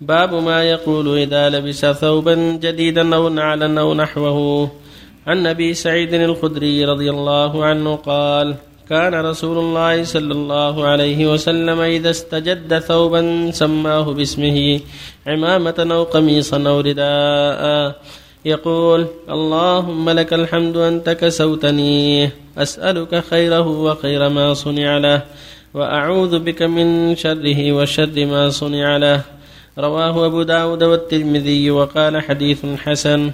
باب ما يقول إذا لبس ثوبا جديدا أو نعلا أو نحوه. عن أبي سعيد الخدري رضي الله عنه قال كان رسول الله صلى الله عليه وسلم إذا استجد ثوبا سماه باسمه عمامة أو قميصا أو رداء. يقول اللهم لك الحمد أنت كسوتني أسألك خيره وخير ما صنع له وأعوذ بك من شره وشر ما صنع له. رواه أبو داود والترمذي وقال حديث حسن.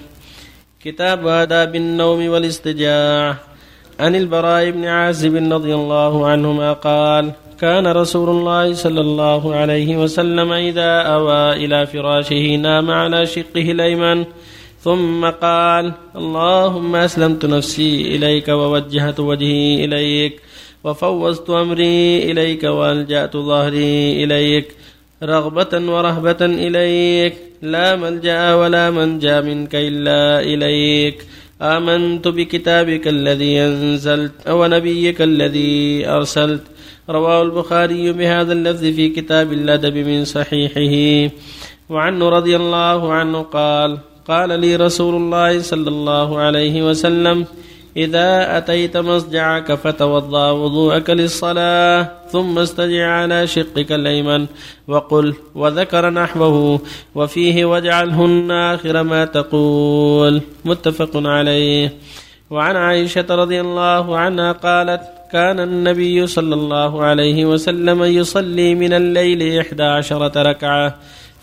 كتاب آداب النوم والاستجاع. عن البراء بن عازب رضي الله عنهما قال كان رسول الله صلى الله عليه وسلم إذا أوى إلى فراشه نام على شقه الأيمن ثم قال اللهم أسلمت نفسي إليك ووجهت وجهي إليك وفوضت أمري إليك وألجأت ظهري إليك رغبة ورهبة إليك. لا ملجأ ولا منجأ منك إلا إليك. آمنت بكتابك الذي أنزلت ونبيك الذي أرسلت. رواه البخاري بهذا اللفظ في كتاب الأدب من صحيحه. وعنه رضي الله عنه قال قال لي رسول الله صلى الله عليه وسلم إذا أتيت مصجعك فتوضأ وضوءك للصلاة ثم استجع على شقك الأيمن وقل وذكر نحوه وفيه واجعلهن آخر ما تقول. متفق عليه. وعن عائشة رضي الله عنها قالت كان النبي صلى الله عليه وسلم يصلي من الليل إحدى عشرة ركعة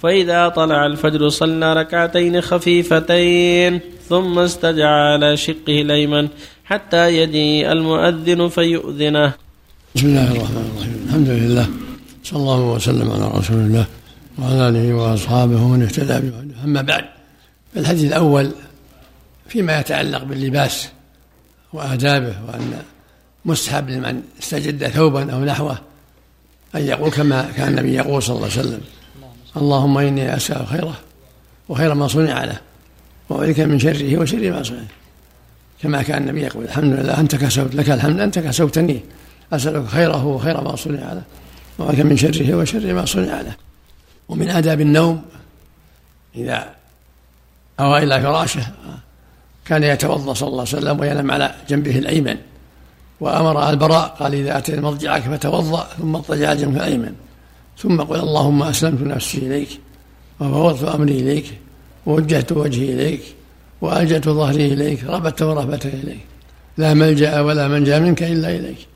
فإذا طلع الفجر صلى ركعتين خفيفتين. ثم استجع على شقه الأيمن حتى يجيء المؤذن فيؤذنه. بسم الله الرحمن الرحيم. الحمد لله. صلى الله وسلم على رسول الله وعلى آله وأصحابه ومن اهتدى بهداه أما بعد الحديث الأول فيما يتعلق باللباس وآدابه وأن مستحب لمن استجد ثوبا أو نحوه أن يقول كما كان النبي يقول صلى الله عليه وسلم اللهم إني أسأل خيره وخير ما صنع له. وأعوذ من شره وشر ما صنع كما كان النبي يقول الحمد لله أنت كسوت لك الحمد أنت كسوتني أسألك خيره وخير ما صنع له. وأعوذ من شره وشر ما صنع له. ومن آداب النوم إذا أوى إلى فراشه كان يتوضأ صلى الله عليه وسلم وينام على جنبه الأيمن. وأمر البراء قال إذا أتيت مضجعك فتوضأ ثم اضطجع جنبه الأيمن. ثم قل اللهم أسلمت نفسي إليك وفوضت أمري إليك. ووجهت وجهي إليك والجت ظهري إليك ربت ورهبت إليك لا ملجأ ولا منجأ منك إلا إليك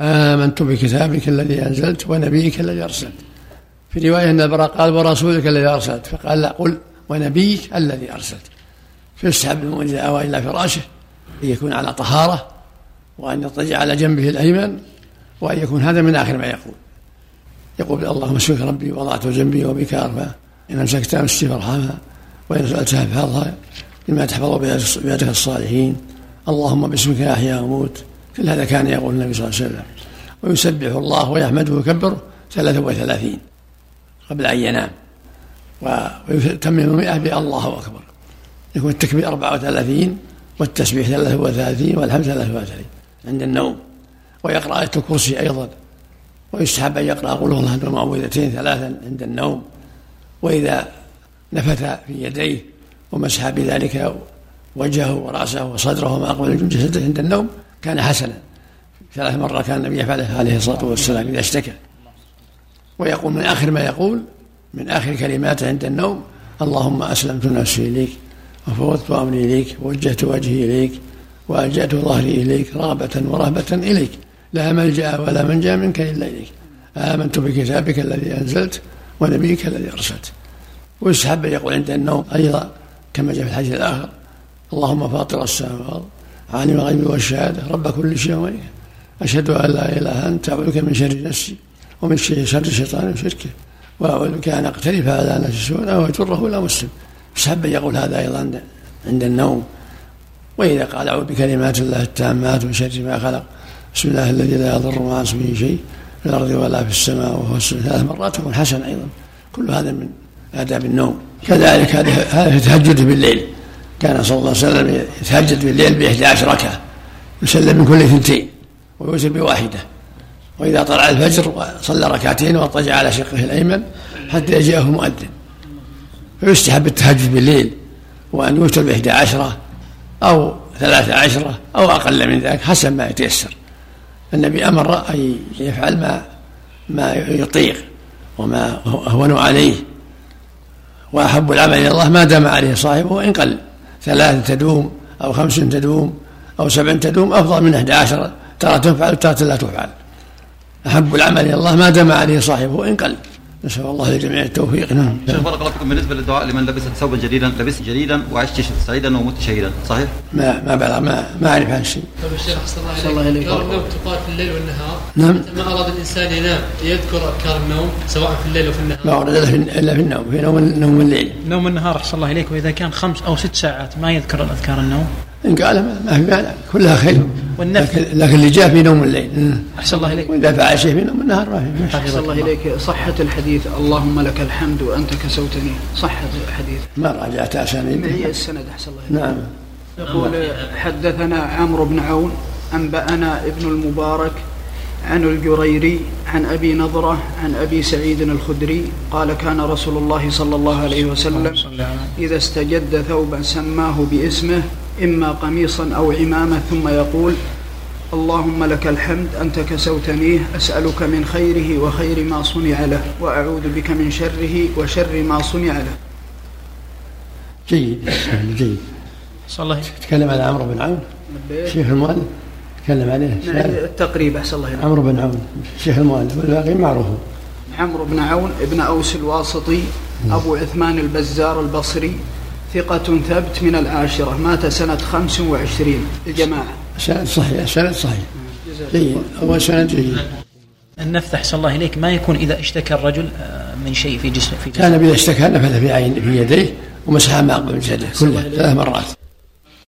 آمنت بكتابك الذي أنزلت ونبيك الذي أرسلت في رواية أن البراء قال ورسولك الذي أرسلت فقال لا قل ونبيك الذي أرسلت فيسحب المؤمن اذا اوى إلى فراشه أن يكون على طهارة وأن يضطجع على جنبه الأيمن وأن يكون هذا من آخر ما يقول يقول اللهم اسمك ربي وضعت جنبي وبك أرفع إن أمسكت امسكي فارحمها وان سالتها فاحفظها بما تحفظ بعبادك الصالحين. اللهم باسمك احيا وأموت. كل هذا كان يقول النبي صلى الله عليه وسلم. ويسبح الله ويحمده ويكبره ثلاثة وثلاثين قبل أن ينام. ويتمم المئة بالله أكبر. يكون التكبير أربعة وثلاثين والتسبيح ثلاثة وثلاثين والحمد ثلاثة وثلاثين عند النوم. ويقرأ آية الكرسي أيضا. ويستحب أن يقرأ قل الله المعوذتين ثلاثا عند النوم. وإذا نفث في يديه ومسح بذلك وجهه ورأسه وصدره وما أقبل جسده عند النوم كان حسنا. ثلاث مرات كان النبي يفعله عليه الصلاة والسلام إذا اشتكى. ويقول من آخر ما يقول من آخر كلماته عند النوم اللهم أسلمت نفسي إليك وفوضت أمري إليك ووجهت وجهي إليك وألجأت ظهري إليك رغبة ورهبة إليك. لا ملجأ ولا منجا منك إلا إليك. آمنت بكتابك الذي أنزلت ونبيك الذي أرسلت. ويستحب يقول عند النوم أيضا كما جاء في الحديث الآخر. اللهم فاطر السماوات عالم الغيب والشهادة رب كل شيء وملكه أشهد أن لا إله إلا أنت أعوذ من شر نفسي ومن شر الشيطان وشركه وأعوذ بك أن أقترف على نفسي سوءا أو أجره إلى مسلم. يستحب يقول هذا أيضا عند النوم؟ وإذا قال أعوذ بكلمات الله التامات من شر ما خلق. بسم الله الذي لا يضر مع اسمه شيء في الأرض ولا في السماء وهو السماء ثلاث مرات يكون حسن أيضا. كل هذا من آداب النوم كذلك هذا تهجده بالليل. كان صلى الله عليه وسلم يتهجد بالليل بإحدى عشر ركعة. يسلم من كل اثنتين ويوتر بواحدة. وإذا طلع الفجر صلى ركعتين واضطجع على شقه الأيمن حتى يجيئه مؤذن. فيستحب التهجد بالليل وأن يوتر بإحدى عشرة أو ثلاثة عشرة أو أقل من ذلك حسب ما يتيسر. النبي أمر أن يفعل ما ما يطيق وما أهون عليه. وأحب العمل إلى الله ما دام عليه صاحبه وإن قل ثلاث تدوم أو خمس تدوم أو سبع تدوم أفضل من أحد عشر ترى تفعل وترى لا تفعل. أحب العمل إلى الله ما دام عليه صاحبه وإن قل نسأل الله للجميع التوفيق. نعم. شيخ بارك الله فيكم. بالنسبة للدعاء لمن لبس ثوبا جديدا لبست جديدا وعشت سعيدا ومت شهيدا صحيح؟ ما ما بلغ ما ما أعرف عن شيء. طيب الشيخ صلى الله عليه وسلم. النوم تقال في الليل والنهار نعم. ما أراد الإنسان ينام يذكر أذكار النوم سواء في الليل وفي النهار؟ ما ورد إلا في النوم في نوم نوم الليل. نوم النهار أحسن الله إليك. وإذا كان خمس أو ست ساعات ما يذكر الأذكار النوم؟ إن قال ما- ما في مانع كلها خير. والنفل. لكن, لكن اللي جاء في نوم الليل. أحسن الله إليك. وإذا فعل شيء في نوم النهار ما في. أحسن الله إليك. صحة الحديث. اللهم لك الحمد وأنت كسوتني صحة الحديث. ما راجعت ما هي أسانيد السند؟ أحسن الله إليك. نعم. يقول حدثنا عمرو بن عون أنبأنا ابن المبارك عن الجريري عن أبي نضرة عن أبي سعيد الخدري قال كان رسول الله صلى الله عليه وسلم إذا استجد ثوبا سماه باسمه إما قميصا أو عمامة ثم يقول اللهم لك الحمد أنت كسوتنيه أسألك من خيره وخير ما صنع له وأعوذ بك من شره وشر ما صنع له. جيد جيد. أحسن الله تكلم على عمرو بن عون شيخ المؤلف. تكلم عليه. التقريب أحسن الله عمرو بن عون شيخ المؤلف والباقي معروف. عمرو بن عون ابن أوس الواسطي أبو عثمان البزار البصري ثقة ثبت من العاشرة مات سنة خمس وعشرين. الجماعة. سند صحيح. سند صحيح. جيد. أول سند جيد. النفث أحسن الله إليك ما يكون إذا اشتكى الرجل آه، من شيء في جسمه في جسمه؟ كان إذا اشتكى نفث في عين في يديه ومسح ما قبل جسده كله ثلاث مرات.